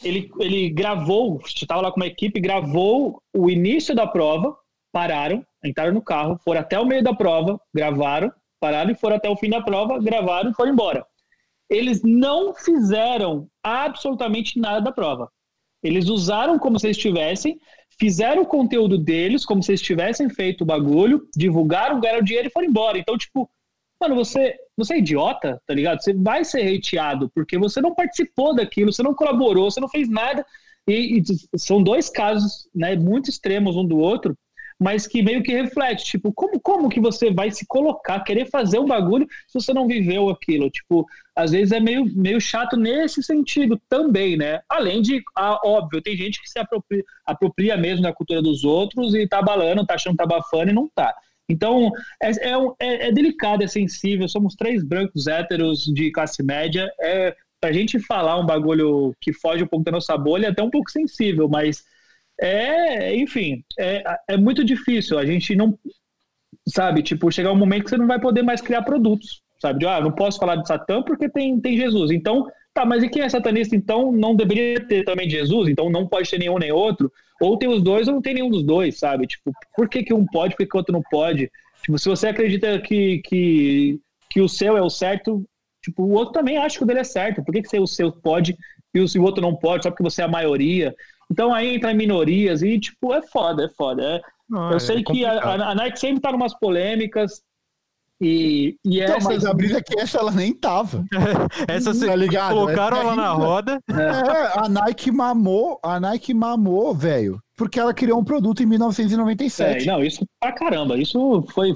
ele, ele gravou, estava lá com uma equipe, gravou o início da prova, pararam, entraram no carro, foram até o meio da prova, gravaram, pararam e foram até o fim da prova, gravaram e foram embora. Eles não fizeram absolutamente nada da prova. Eles usaram como se eles tivessem, fizeram o conteúdo deles como se eles tivessem feito o bagulho, divulgaram, ganharam dinheiro e foram embora. Então, tipo, mano, você, você é idiota, tá ligado? Você vai ser hateado porque você não participou daquilo, você não colaborou, você não fez nada. E, e, são dois casos, né, muito extremos um do outro, mas que meio que reflete, tipo, como, como que você vai se colocar, querer fazer um bagulho se você não viveu aquilo? Tipo, às vezes é meio, meio chato nesse sentido também, né? Além de, ah, óbvio, tem gente que se apropria, apropria mesmo da cultura dos outros e tá balando, tá achando que tá bafando e não tá. Então, é, é, é, é, delicado, é sensível. Somos três brancos héteros de classe média. É, pra gente falar um bagulho que foge um pouco da nossa bolha, é até um pouco sensível, mas é, enfim, é, é muito difícil. A gente não, sabe, tipo, chegar um momento que você não vai poder mais criar produtos, sabe? De, ah, não posso falar de Satã porque tem, tem Jesus. Então, tá, mas e quem é satanista, então não deveria ter também Jesus? Então não pode ter nenhum nem outro? Ou tem os dois ou não tem nenhum dos dois, sabe? Tipo, por que, que um pode, por que, que o outro não pode? Tipo, se você acredita que, que, que o seu é o certo, tipo, o outro também acha que o dele é certo. Por que, que o seu pode e o, o outro não pode, só porque você é a maioria? Então aí entra minorias e, tipo, é foda, é foda. É, não, eu é sei que a, a, Nike sempre tá numas polêmicas, e, e então, essas... Mas a brisa é que essa ela nem tava. essa tá ligado? colocaram é ela na roda. É, a Nike mamou, a Nike mamou, velho, porque ela criou um produto em 1997. É, não, isso pra caramba, isso foi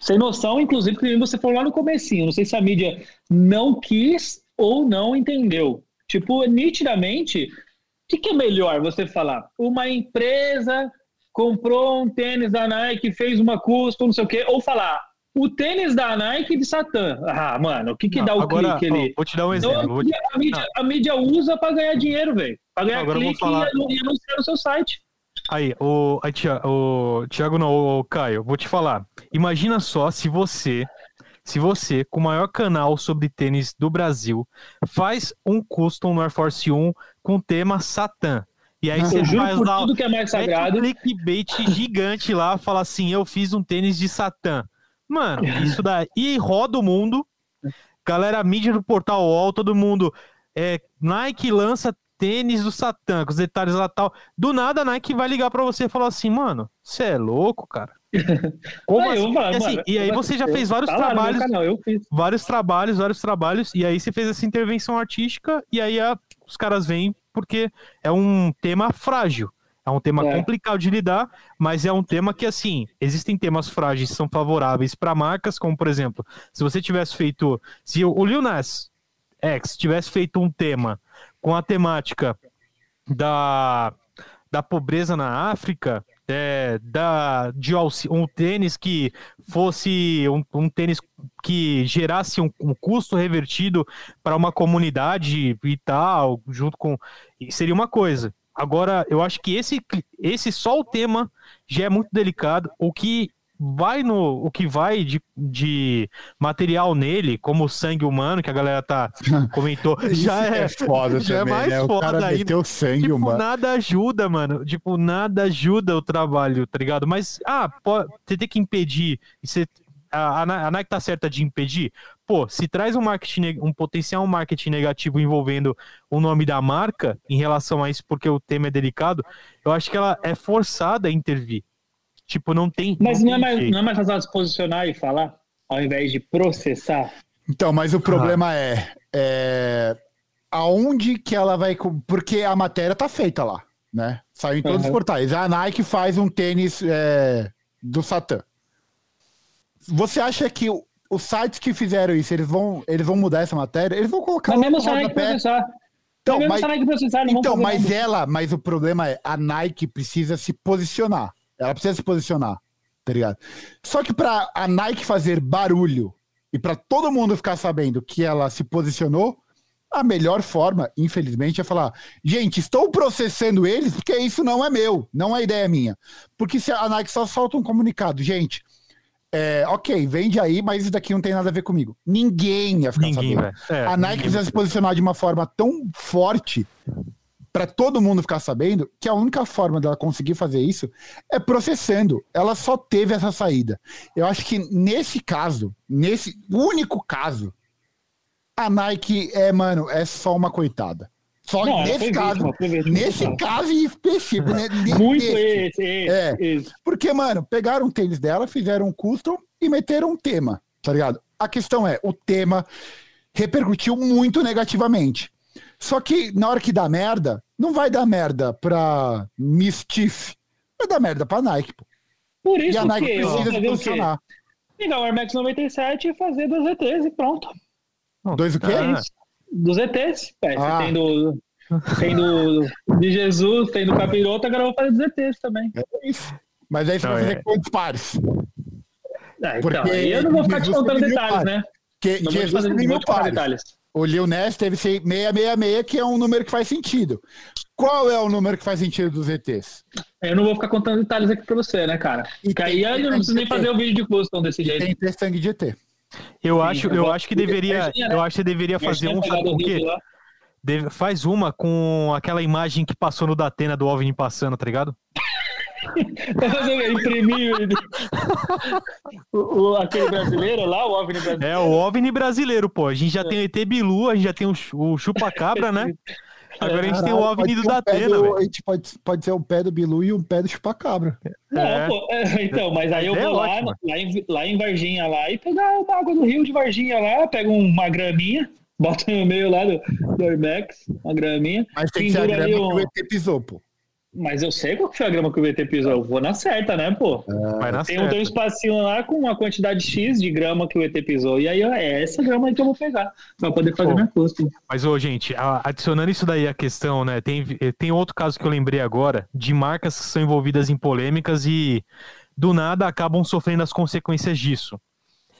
sem noção, inclusive, que você falou lá no comecinho, não sei se a mídia não quis ou não entendeu. Tipo, nitidamente, o que, que é melhor você falar? Uma empresa comprou um tênis da Nike, fez uma custo, não sei o quê, ou falar, o tênis da Nike de Satã. Ah, mano, o que que não, dá o agora, clique ali? Vou te dar um então, exemplo. Então, a, mídia, a, mídia, usa para ganhar dinheiro, velho. Para ganhar agora clique falar... e, anunciar no seu site. Aí, o, aí, o Thiago não, o Caio, vou te falar. Imagina só se você, se você, com o maior canal sobre tênis do Brasil, faz um custom no Air Force 1 com o tema Satã. E aí você faz lá tudo que é mais sagrado. um clickbait gigante lá, fala assim: eu fiz um tênis de Satã. Mano, isso daí. E roda o mundo. Galera, mídia do portal UOL, todo mundo. É, Nike lança tênis do Satã, com os detalhes lá tal. Do nada a Nike vai ligar para você e falar assim, mano, você é louco, cara. Como assim? Mano, assim, e aí você já fez vários tá trabalhos, canal, vários trabalhos, vários trabalhos, e aí você fez essa intervenção artística, e aí a, os caras vêm porque é um tema frágil. É um tema é. complicado de lidar, mas é um tema que, assim, existem temas frágeis que são favoráveis para marcas, como, por exemplo, se você tivesse feito. Se o Lil Nas X tivesse feito um tema com a temática da, da pobreza na África, é, da, de um tênis que fosse um, um tênis que gerasse um, um custo revertido para uma comunidade e tal, junto com. Seria uma coisa. Agora, eu acho que esse, esse só o tema já é muito delicado. O que vai no o que vai de, de material nele, como o sangue humano, que a galera tá comentou, já é, é, foda já é também, é mais né? foda ainda. O sangue tipo, humano. nada ajuda, mano. Tipo, nada ajuda o trabalho, tá ligado? Mas, ah, pode, você tem que impedir, você, a, a Nike tá certa de impedir? Pô, se traz um marketing, um potencial marketing negativo envolvendo o nome da marca em relação a isso, porque o tema é delicado, eu acho que ela é forçada a intervir. Tipo, não tem. Mas não, não, é, mais, não é mais ela se posicionar e falar, ao invés de processar? Então, mas o problema ah. é, é. Aonde que ela vai. Porque a matéria tá feita lá, né? Saiu em todos uhum. os portais. A Nike faz um tênis é, do Satã. Você acha que os sites que fizeram isso, eles vão, eles vão mudar essa matéria? Eles vão colocar. Mas mesmo se a Nike processar. Então, mas, processar, então mas ela, mas o problema é a Nike precisa se posicionar. Ela precisa se posicionar, tá ligado? Só que para a Nike fazer barulho e para todo mundo ficar sabendo que ela se posicionou, a melhor forma, infelizmente, é falar: gente, estou processando eles porque isso não é meu, não é ideia minha. Porque se a Nike só solta um comunicado, gente, é, ok, vende aí, mas isso daqui não tem nada a ver comigo. Ninguém ia ficar ninguém, sabendo. É, a Nike precisa se posicionar de uma forma tão forte para todo mundo ficar sabendo que a única forma dela conseguir fazer isso é processando. Ela só teve essa saída. Eu acho que nesse caso, nesse único caso, a Nike é, mano, é só uma coitada. Só Não, nesse caso, nesse caso em específico, né? Muito esse, esse, é. esse. Porque, mano, pegaram o tênis dela, fizeram um custom e meteram um tema, tá ligado? A questão é, o tema repercutiu muito negativamente. Só que na hora que dá merda, não vai dar merda pra Mischief. Vai dar merda pra Nike, pô. Por isso e a Nike que precisa se posicionar. Pegar o Air Max 97 e fazer dois ETs e pronto. Dois o quê? É dos ETs. É, ah. Tem do, tem do de Jesus, tem do Capiroto, agora eu vou fazer dos ETs também. É isso. Mas aí você vai fazer é. quantos pares? É, então, Porque eu não vou ficar te contando detalhes, né? Que não Jesus tem mil pares. Detalhes. O Lil Ness teve 666, que é um número que faz sentido. Qual é o número que faz sentido dos ETs? Eu não vou ficar contando detalhes aqui pra você, né, cara? E Porque aí eu não preciso nem fazer o vídeo de custom desse jeito. Tem ter sangue de ET. Eu acho, eu acho que deveria, eu acho que deveria fazer um, sabe por quê? Faz uma com aquela imagem que passou no Datena do OVNI passando, tá ligado? Imprimir o, o, aquele brasileiro lá, o OVNI brasileiro. É, o OVNI brasileiro, pô. A gente já é. tem o ET Bilu, a gente já tem o, o Chupa-Cabra, né? Agora a gente tem o OVNI do Datena, um A gente pode, pode ser um pé do Bilu e um pé do Chupacabra. Não, é. pô, é, então, mas aí eu é vou lá, lá, em, lá em Varginha lá e pegar uma água do rio de Varginha lá, pego uma graminha, boto no meio lá do, do Orbex, uma graminha. Mas tem que ser a grama um... que o ET pisou, pô. Mas eu sei qual foi a grama que o VT pisou. Eu vou na certa, né, pô? Vai na tem, certa. tem um espacinho lá com uma quantidade X de grama que o ET pisou. E aí é essa grama aí que eu vou pegar pra poder fazer pô, minha custa. Mas, ô, gente, adicionando isso daí à questão, né? Tem, tem outro caso que eu lembrei agora de marcas que são envolvidas em polêmicas e do nada acabam sofrendo as consequências disso.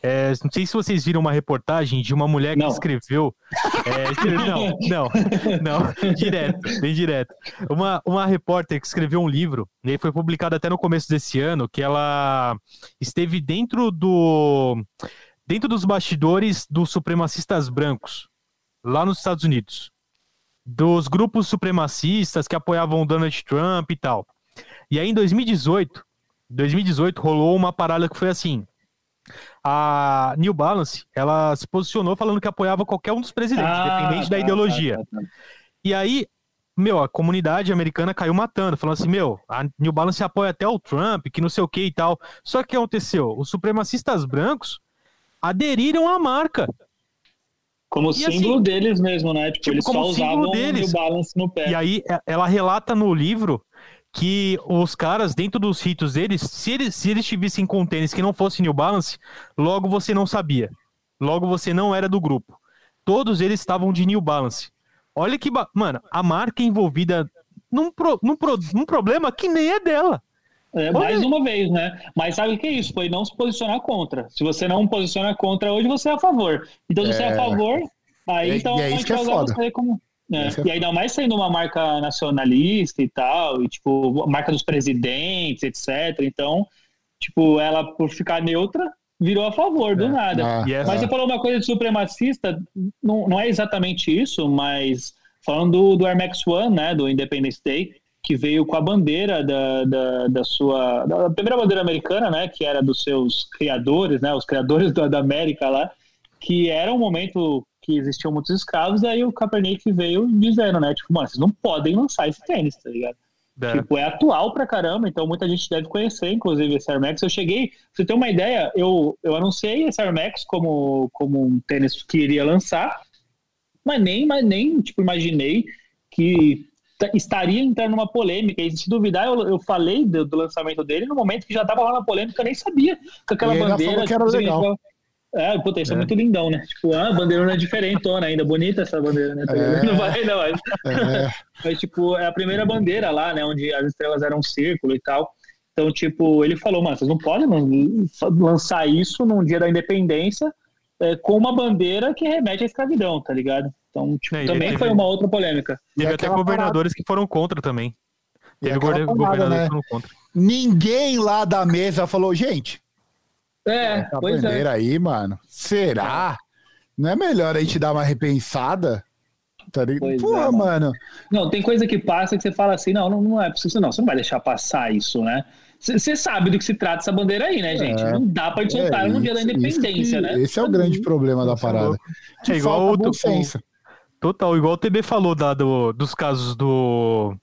É, não sei se vocês viram uma reportagem de uma mulher que não. escreveu. É, não, não, não, direto, bem direto. Uma, uma repórter que escreveu um livro, e foi publicado até no começo desse ano, que ela esteve dentro do. dentro dos bastidores dos supremacistas brancos, lá nos Estados Unidos. Dos grupos supremacistas que apoiavam Donald Trump e tal. E aí, em 2018, 2018 rolou uma parada que foi assim a New Balance, ela se posicionou falando que apoiava qualquer um dos presidentes, ah, independente tá, da ideologia. Tá, tá, tá, e aí, meu, a comunidade americana caiu matando, falando assim, meu, a New Balance apoia até o Trump, que não sei o que e tal. Só que o que aconteceu? Os supremacistas brancos aderiram à marca. Como e símbolo assim, deles mesmo, né? Tipo, tipo eles só usavam deles. New Balance no pé. E aí, ela relata no livro que os caras, dentro dos ritos deles, se eles, se eles tivessem com tênis que não fosse New Balance, logo você não sabia. Logo você não era do grupo. Todos eles estavam de New Balance. Olha que. Ba... Mano, a marca envolvida num, pro, num, pro, num problema que nem é dela. É, mais uma vez, né? Mas sabe o que é isso? Foi não se posicionar contra. Se você não posiciona contra hoje, você é a favor. Então, se é... você é a favor, aí é, então é a gente vai usar foda. você como. É, e ainda mais sendo uma marca nacionalista e tal, e tipo, marca dos presidentes, etc. Então, tipo, ela por ficar neutra, virou a favor do é. nada. Ah, mas é. você falou uma coisa de supremacista, não, não é exatamente isso, mas falando do, do Air Max One, né, do Independence Day, que veio com a bandeira da, da, da sua. Da primeira bandeira americana, né, que era dos seus criadores, né, os criadores da, da América lá, que era um momento que existiam muitos escravos, e aí o Kaepernick veio dizendo, né? Tipo, mano, vocês não podem lançar esse tênis, tá ligado? É. Tipo, é atual pra caramba, então muita gente deve conhecer, inclusive, esse Air Max. Eu cheguei, pra você ter uma ideia, eu, eu anunciei esse Air Max como, como um tênis que iria lançar, mas nem, mas nem tipo, imaginei que estaria entrando numa polêmica. E se duvidar, eu, eu falei do, do, lançamento dele no momento que já tava lá na polêmica, eu nem sabia que aquela bandeira. Que era tipo, legal. É, puta, isso é. é. muito lindão, né? Tipo, a bandeira é diferentona ainda, bonita essa bandeira, né? É. Não vai, não, mas... É. mas, tipo, é a primeira bandeira lá, né? Onde as estrelas eram um círculo e tal. Então, tipo, ele falou, mano, vocês não podem lançar isso num dia da independência é, com uma bandeira que remete à escravidão, tá ligado? Então, tipo, é, também teve, foi uma outra polêmica. Teve até governadores parada. que foram contra também. Teve governadores né? que foram contra. Ninguém lá da mesa falou, gente, é, Essa pois é. aí, mano. Será? Não é melhor a gente dar uma repensada? Tá Pô, é, mano. Não, tem coisa que passa que você fala assim, não, não, não é preciso não, você não vai deixar passar isso, né? Você sabe do que se trata essa bandeira aí, né, gente? É, não dá pra gente soltar é, no dia da independência, que, né? Esse é o grande problema da parada. É igual o, o, Total, igual o TB falou da, do, dos casos do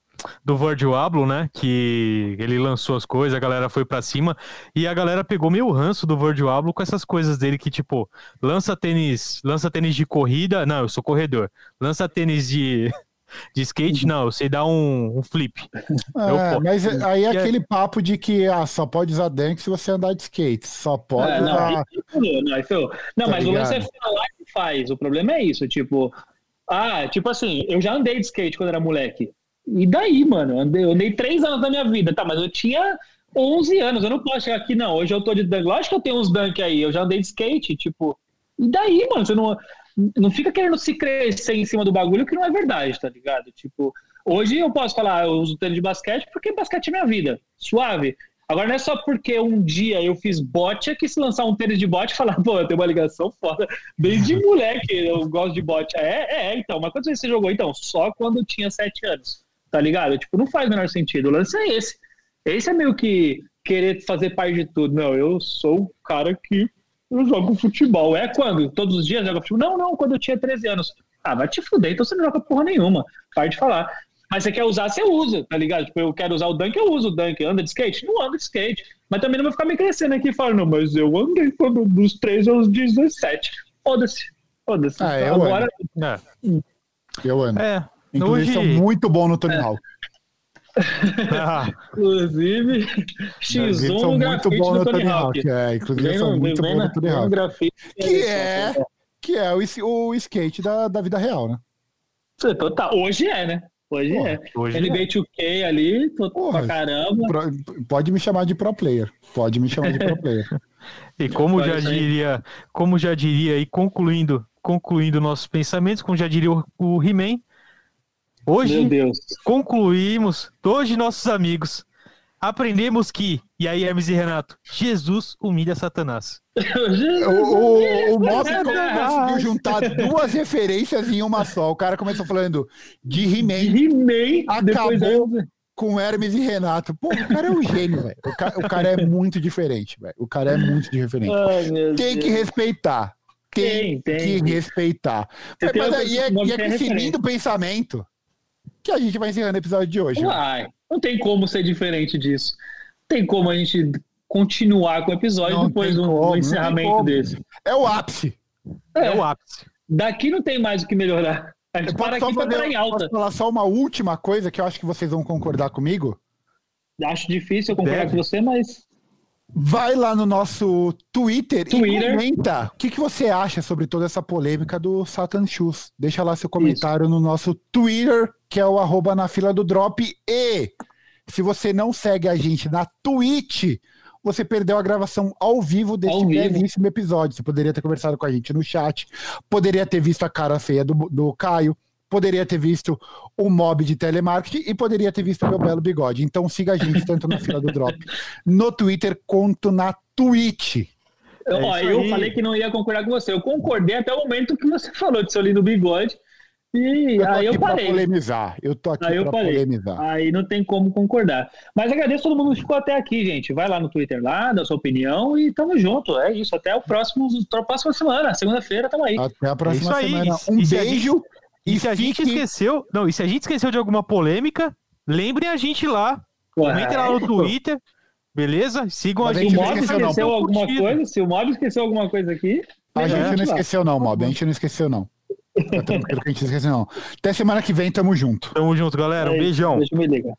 do Virgil Abloh, né? Que ele lançou as coisas, a galera foi para cima e a galera pegou meio ranço do Virgil Abloh com essas coisas dele que tipo lança tênis, lança tênis de corrida, não, eu sou corredor. Lança tênis de de skate, não, eu sei dar um, um flip. É, mas aí é aquele papo de que ah, só pode usar dunk se você andar de skate. Só pode é, não, usar. Não, não, não tá mas ligado? o lance é falar que faz. O problema é isso, tipo. Ah, tipo assim, eu já andei de skate quando era moleque. E daí, mano? Eu andei, eu andei três anos da minha vida, tá? Mas eu tinha 11 anos, eu não posso chegar aqui, não. Hoje eu tô de dunk. Lógico que eu tenho uns dunk aí, eu já andei de skate, tipo. E daí, mano? Você não, não fica querendo se crescer em cima do bagulho que não é verdade, tá ligado? Tipo, hoje eu posso falar, eu uso tênis de basquete porque basquete é minha vida. Suave. Agora não é só porque um dia eu fiz bote é que se lançar um tênis de bote falar, pô, eu tenho uma ligação foda. Desde moleque eu gosto de bote. É, é, então. Mas quantas vezes você jogou? Então, só quando eu tinha sete anos tá ligado? Tipo, não faz o menor sentido. O lance é esse. Esse é meio que querer fazer parte de tudo. Não, eu sou o cara que eu jogo futebol. É quando? Todos os dias joga futebol? Não, não, quando eu tinha 13 anos. Ah, vai te fuder, então você não joga porra nenhuma. Para de falar. Mas você quer usar, você usa, tá ligado? Tipo, eu quero usar o dunk, eu uso o dunk. Anda de skate? Não anda de skate. Mas também não vai ficar me crescendo aqui e falar, não, mas eu andei quando, dos 13 aos 17. Foda-se. Foda-se. Ah, eu Agora. Ando. É. Eu ando. É. Inclusive, Hoje... são muito bom no Tony é. Hawk. Ah. Inclusive, X1 são muito bom no Tony Hawk. Hawk. É, inclusive, vem, são muito bom no Tony Hawk. Que é, que é o, o skate da, da vida real, né? Total. Hoje é, né? Hoje Pô, é. Hoje NBA é. 2K ali, tô Porra, pra caramba. pode me chamar de pro player. Pode me chamar de pro player. e como já diria, como já diria, e concluindo, concluindo nossos pensamentos, como já diria o, o He-Man, hoje concluímos, hoje nossos amigos, aprendemos que, e aí Hermes e Renato, Jesus humilha Satanás. o, o, o Mob conseguiu juntar duas referências em uma só. O cara começou falando de He-Man, He acabou com Hermes e Renato. Pô, o cara é um gênio, velho. O, ca o, cara é muito diferente, velho. O cara é muito diferente. Ai, tem que respeitar. Tem, tem, tem. que respeitar. Mas, mas aí é, é com esse lindo pensamento que a gente vai encerrando o episódio de hoje. Uai. Não tem como ser diferente disso. Tem como a gente continuar com o episódio não depois do, encerramento desse. É o ápice. É, é, o ápice. Daqui não tem mais o que melhorar. A gente para aqui para em alta. Posso falar só uma última coisa que eu acho que vocês vão concordar comigo? Acho difícil eu concordar Deve. com você, mas. Vai lá no nosso Twitter, Twitter. e comenta o que, que você acha sobre toda essa polêmica do Satan Shoes. Deixa lá seu comentário Isso. no nosso Twitter, que é o arroba na fila do drop. E se você não segue a gente na Twitch, você perdeu a gravação ao vivo desse belíssimo episódio. Você poderia ter conversado com a gente no chat, poderia ter visto a cara feia do, do Caio, poderia ter visto o mob de telemarketing e poderia ter visto o meu belo bigode. Então siga a gente tanto na fila do drop, no Twitter quanto na Twitch. É Ó, eu falei que não ia concordar com você. Eu concordei até o momento que você falou de seu lindo bigode. E eu aí eu parei. polemizar. Eu tô aqui aí para polemizar. Aí não tem como concordar. Mas agradeço todo mundo que ficou até aqui, gente. Vai lá no Twitter lá, dá sua opinião e tamo junto. É isso. Até o próximo, a próxima semana. Segunda-feira, tamo aí. Até a próxima é semana. Um e beijo. E, e se a gente esqueceu. Não, e se a gente esqueceu de alguma polêmica, lembrem a gente lá. Comentem lá no Twitter. Beleza? Sigam Mas a gente. Se o Mob esqueceu alguma coisa, se o Mob esqueceu alguma coisa aqui. A gente não esqueceu, não, Mob. A gente não esqueceu, não. Tá tranquilo que a gente esqueceu, não. Até semana que vem, tamo junto. Tamo junto, galera. Um beijão. Deixa eu me ligar.